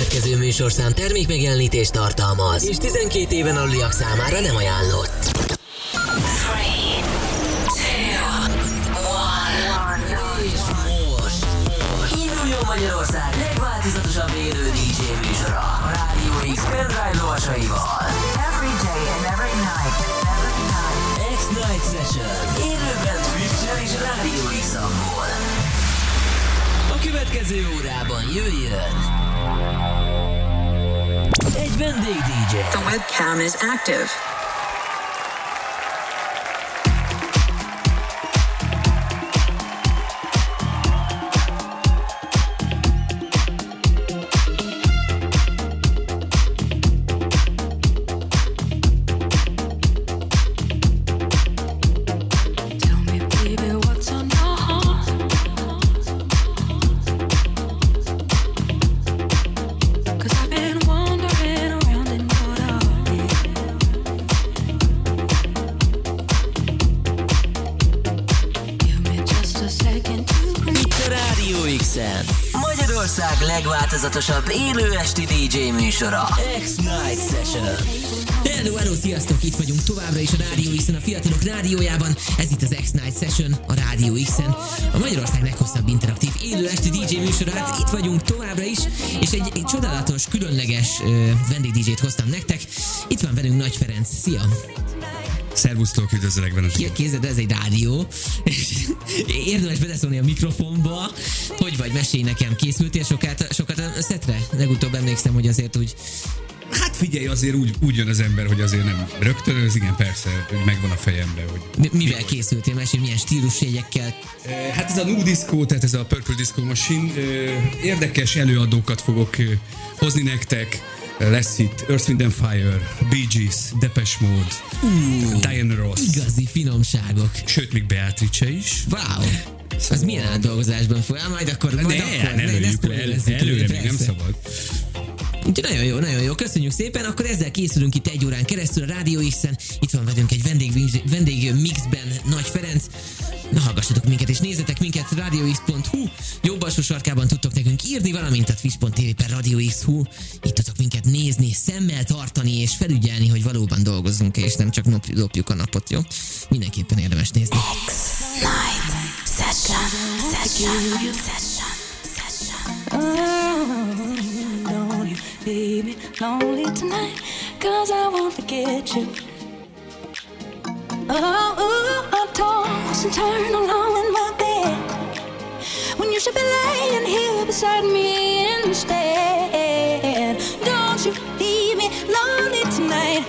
következő műsorszám termék megjelenítést tartalmaz, és 12 éven aluliak számára nem ajánlott. 3, 2, 1. Magyarország legváltozatosabb élő DJ műsora a Rádió X pendrive lovasaival. Every day and every night. Every night. X-Night Session. Élőben Twitch-en és Rádió x A következő órában jöjjön egy vendég DJ. The webcam is active. Élő esti DJ műsora. X-Night Session. Hello, hello, sziasztok! Itt vagyunk továbbra is a Rádió X-en, a Fiatalok Rádiójában. Ez itt az X-Night Session, a Rádió X-en. A Magyarország leghosszabb interaktív élő esti DJ műsorát. Itt vagyunk továbbra is, és egy, egy csodálatos, különleges uh, vendég DJ-t hoztam nektek. Itt van velünk Nagy Ferenc. Szia! Szervusztok, üdvözlök benne. Ki- Kézed, ez egy rádió. És Érdemes beleszólni a mikrofonba. Hogy vagy, mesélj nekem. Készültél sokat, sokat a szetre? Legutóbb emlékszem, hogy azért úgy... Hát figyelj, azért úgy, úgy jön az ember, hogy azért nem rögtönöz, igen, persze, megvan a fejemben, hogy... Mi- Mivel készültél? Mesélj, milyen stílusjegyekkel? Hát ez a Nu Disco, tehát ez a Purple Disco Machine, érdekes előadókat fogok hozni nektek. Lesz itt Earth, Wind and Fire, Bee Gees, Depeche Mode, Diana Ross, Igazi finomságok. sőt még Beatrice is. Wow! Az milyen átdolgozásban folyam? Majd akkor, majd Ne, akkor, ne, lőjük le, spoilerezzük el- előre még nem szabad. Úgyhogy nagyon jó, nagyon jó, köszönjük szépen. Akkor ezzel készülünk itt egy órán keresztül a Rádió X-en. Itt van velünk egy vendég, vendég mixben Nagy Ferenc. Na hallgassatok minket és nézzetek minket radiox.hu. Jobb alsó sarkában tudtok nekünk írni, valamint a twitch.tv per radiox.hu. Itt tudtok minket nézni, szemmel tartani és felügyelni, hogy valóban dolgozzunk és nem csak lopjuk a napot, jó? Mindenképpen érdemes nézni. Oh, cause I won't forget you. Beside me instead. Don't you leave me lonely tonight,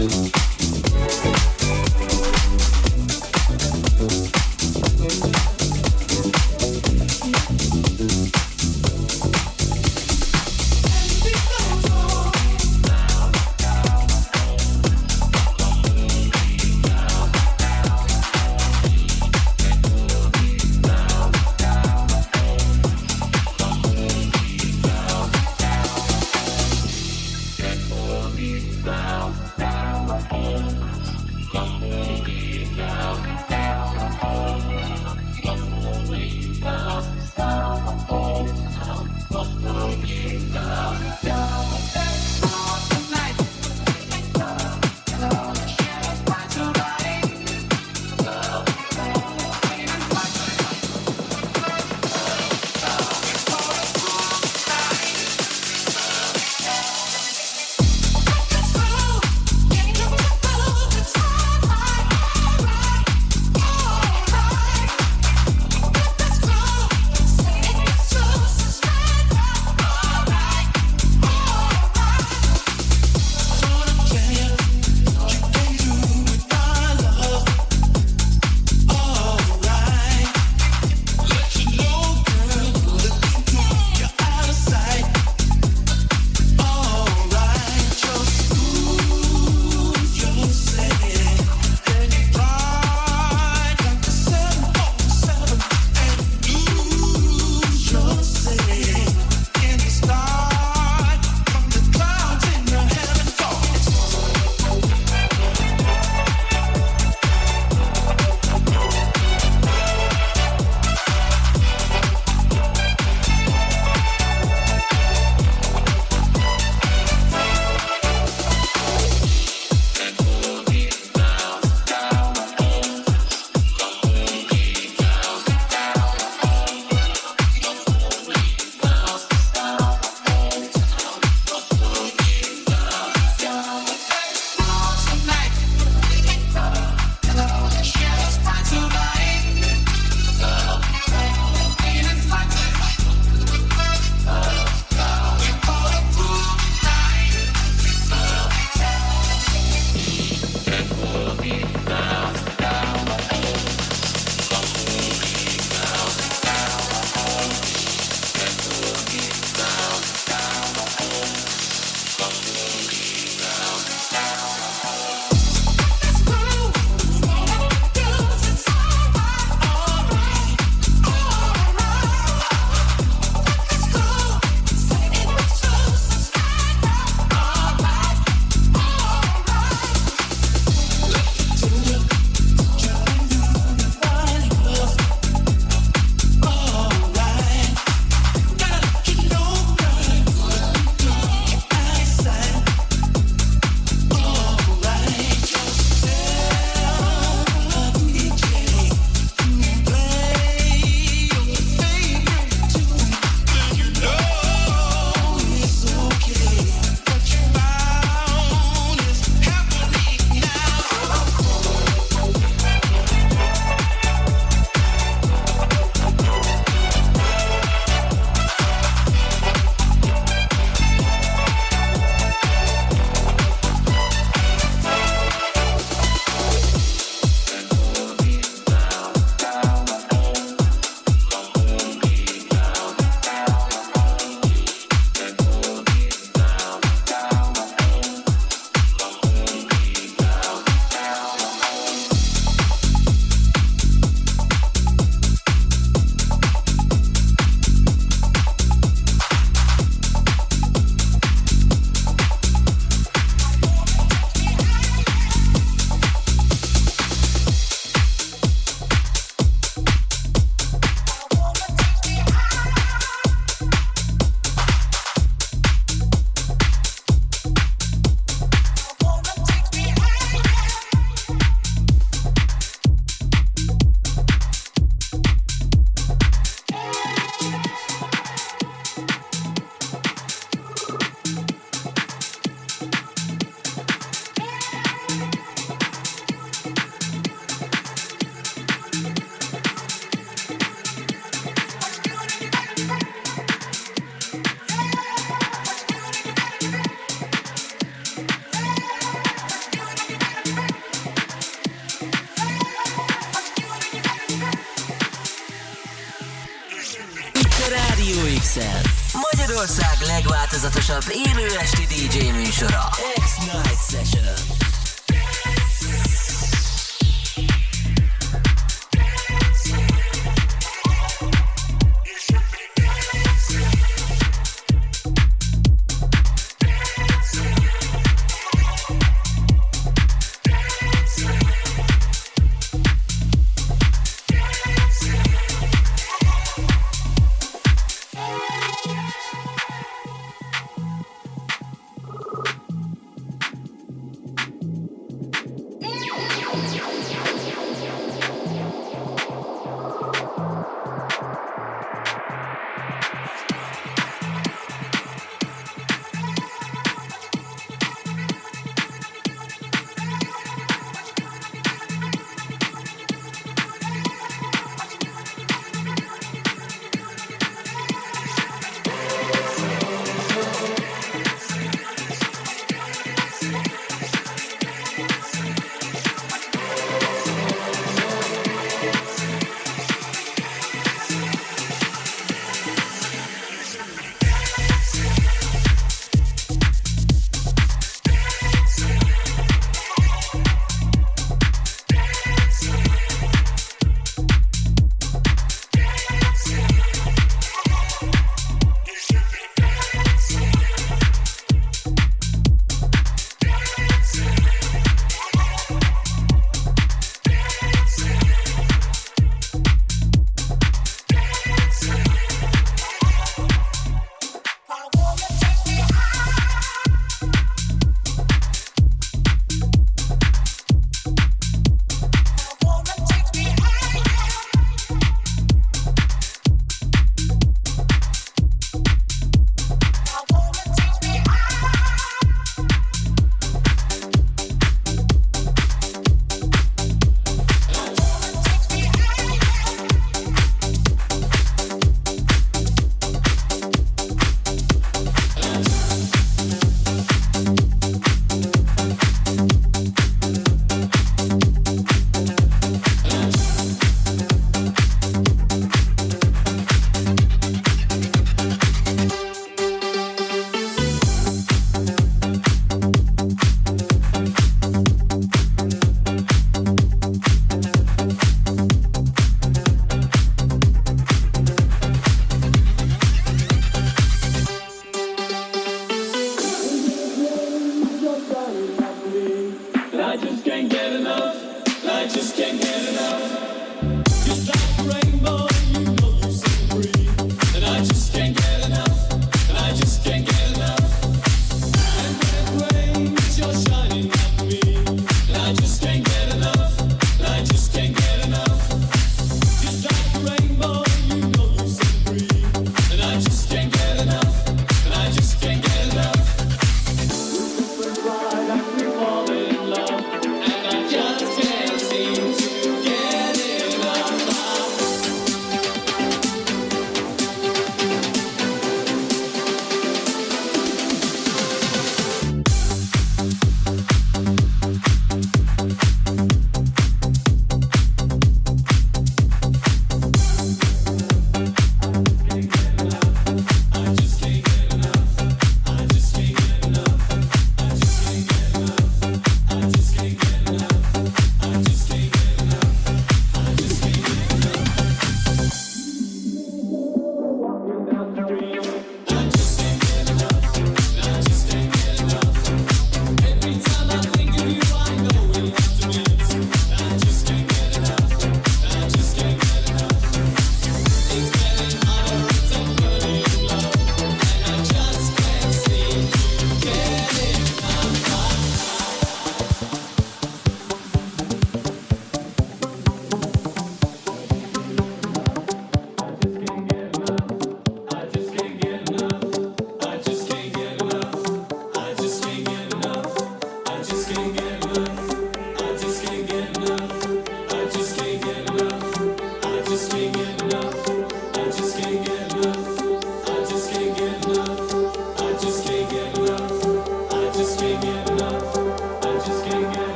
Música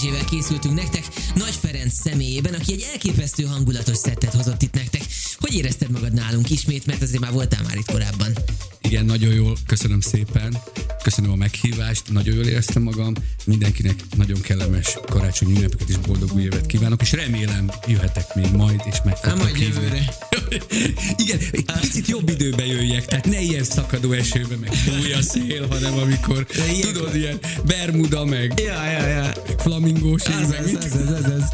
DJ-vel készültünk nektek, Nagy Ferenc személyében, aki egy elképesztő hangulatos szettet hozott itt nektek. Hogy érezted magad nálunk ismét, mert azért már voltál már itt korábban. Igen, nagyon jól, köszönöm szépen. Köszönöm a meghívást, nagyon jól éreztem magam. Mindenkinek nagyon kellemes karácsonyi ünnepeket és boldog új évet kívánok, és remélem jöhetek még majd, és meg majd hívni. jövőre. Igen, egy picit jobb időben jöjjek, tehát ne ilyen szakadó esőbe, meg fúj a szél, hanem amikor, ilyenkor- tudod, ilyen Bermuda, meg Ja, ja, ja. flamingós Az, meg mit? az, az, az, az.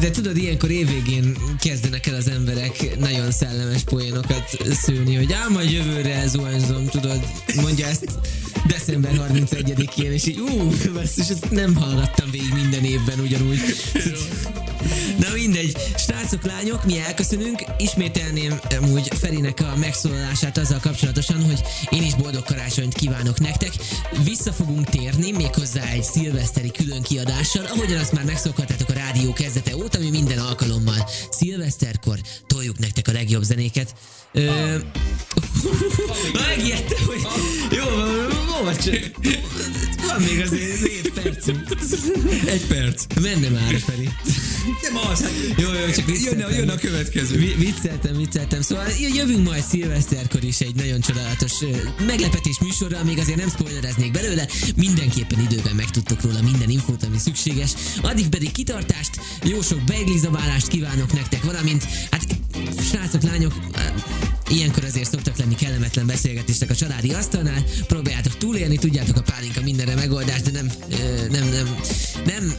De tudod, ilyenkor évvégén kezdenek el az emberek nagyon szellemes poénokat szőni, hogy ám majd jövőre zuhanyzom, tudod, mondja ezt december 31-én, és így ú, basszus, ezt nem hallgattam végig minden évben ugyanúgy. Na mindegy, srácok, lányok, mi elköszönünk. Ismételném amúgy Ferinek a megszólalását azzal kapcsolatosan, hogy én is boldog karácsonyt kívánok nektek. Vissza fogunk térni méghozzá egy szilveszteri külön kiadással, ahogyan azt már megszokhattátok a rádió kezdete óta, mi minden alkalommal szilveszterkor toljuk nektek a legjobb zenéket. Ö... Megijedtem, hogy jó, volt, van még azért 7 percünk. Egy perc. Menne már, Feri. Nem az, hát Jó, jó, csak jön, a, jön a következő. Vi- vicceltem, vicceltem. Szóval jövünk majd szilveszterkor is egy nagyon csodálatos meglepetés műsorral, még azért nem spoilereznék belőle, mindenképpen időben megtudtok róla minden infót, ami szükséges. Addig pedig kitartást, jó sok beiglizabálást kívánok nektek, valamint, hát srácok, lányok, Ilyenkor azért szoktak lenni kellemetlen beszélgetések a családi asztalnál, próbáljátok túlélni, tudjátok a pálinka mindenre megoldás, de nem, nem, nem, nem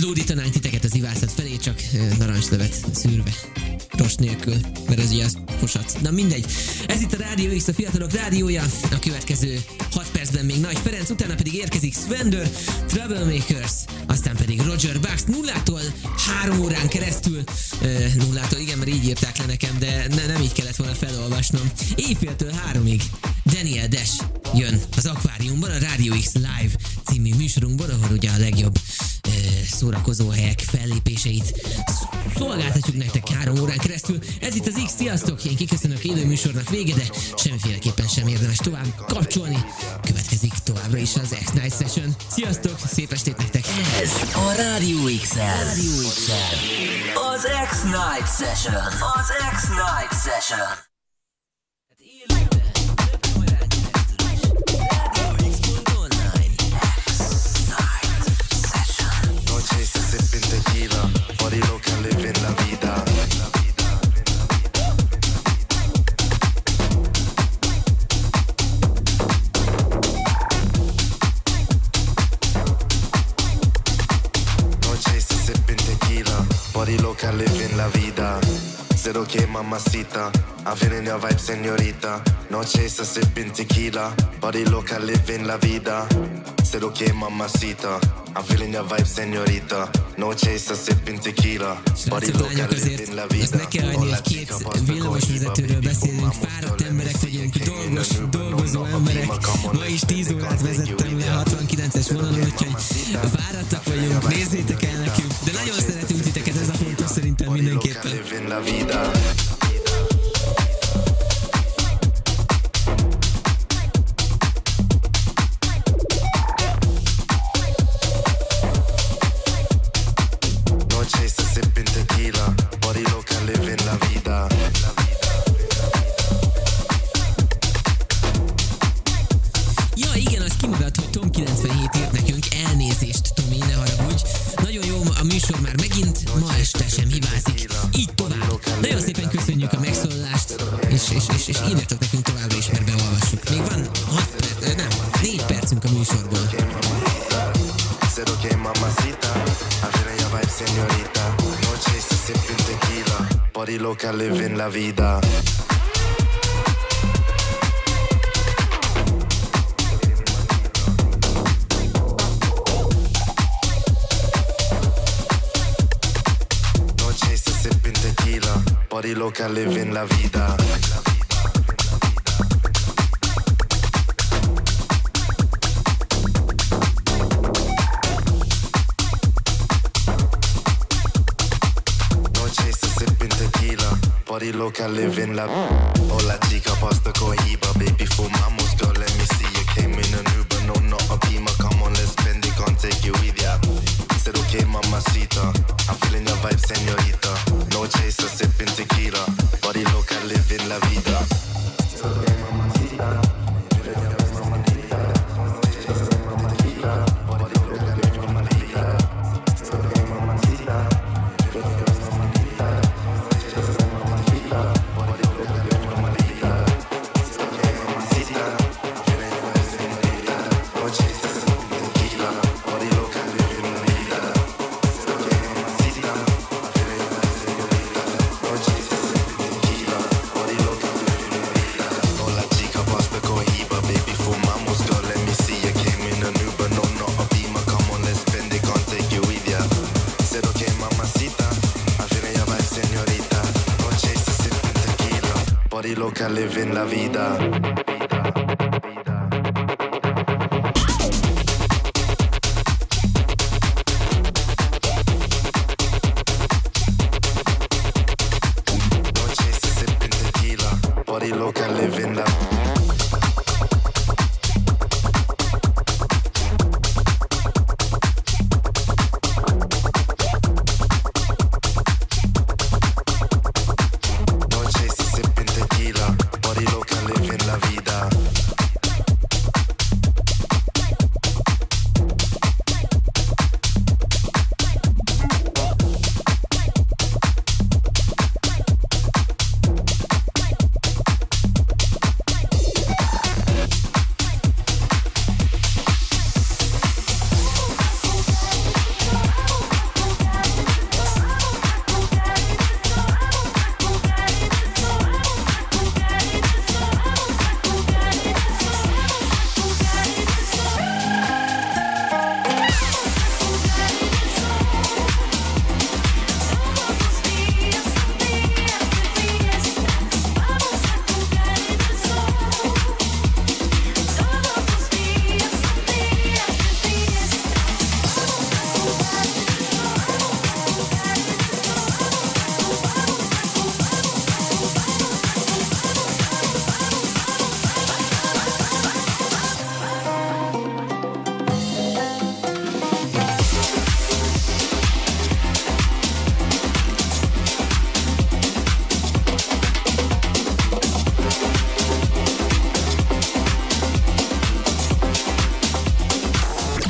lódítanánk titeket az ivászat felé, csak ö, narancslövet szűrve. Rost nélkül, mert ez ugye az fosat. Na mindegy. Ez itt a Rádió X, a fiatalok rádiója. A következő 6 percben még Nagy Ferenc, utána pedig érkezik Svendor, Troublemakers, aztán pedig Roger Bucks nullától három órán keresztül. Ö, nullától, igen, mert így írták le nekem, de ne, nem így kellett volna felolvasnom. Éjféltől háromig Daniel Dash jön az akváriumban, a Rádió X Live című műsorunkban, ahol ugye a legjobb szórakozó helyek fellépéseit sz- szolgáltatjuk nektek három órán keresztül. Ez itt az X, sziasztok! Én kiköszönök élő műsornak vége, de semmiféleképpen sem érdemes tovább kapcsolni. Következik továbbra is az X-Night Session. Sziasztok! Szép estét nektek! Ez a Rádió x Rádió x Az X-Night Session. Az X-Night Session. Body loca living la vida. Noche se sipping tequila, body loca living la vida. Zero K mamacita, I'm feeling your vibe, señorita. No chaser, sipping tequila, body loca, living la vida. Zero K mamacita, I'm feeling your vibe, señorita. No chaser, sipping tequila, body Srácok, loca, lányok, living la vida. ne kell hagyni, hogy két villamosvezetőről beszélünk, fáradt emberek vagyunk, dolgos, dolgozó emberek. Ma is 10 órát vezettem le 69-es vonalon, úgyhogy fáradtak vagyunk, nézzétek el mindenképpen. living la vida. 97 írt nekünk elnézést, Tomi, ne haragudj. Nagyon jó a műsor már megint, ma este sem hibázik. Így tovább. Nagyon szépen köszönjük a megszólalást, és, és, és, és írjatok nekünk továbbra is, mert beolvassuk. Még van 6 perc, nem, 4 percünk a műsorból. Zero que mamacita. I'm feeling your vibe, señorita. No chaser, sipping tequila. Body loca, living la vida. party loca, living la vida. Party loca, living la. Hola chica, pasta cohiba, baby, fumamos, girl, let me see you came in an Uber, no, not a Beamer. Come on, let's spend it, can't take you with ya. Said okay, mamacita, I'm feeling your vibe, señorita. No chaser sipping tequila. Body loca living la vida. Body loca, living la vida.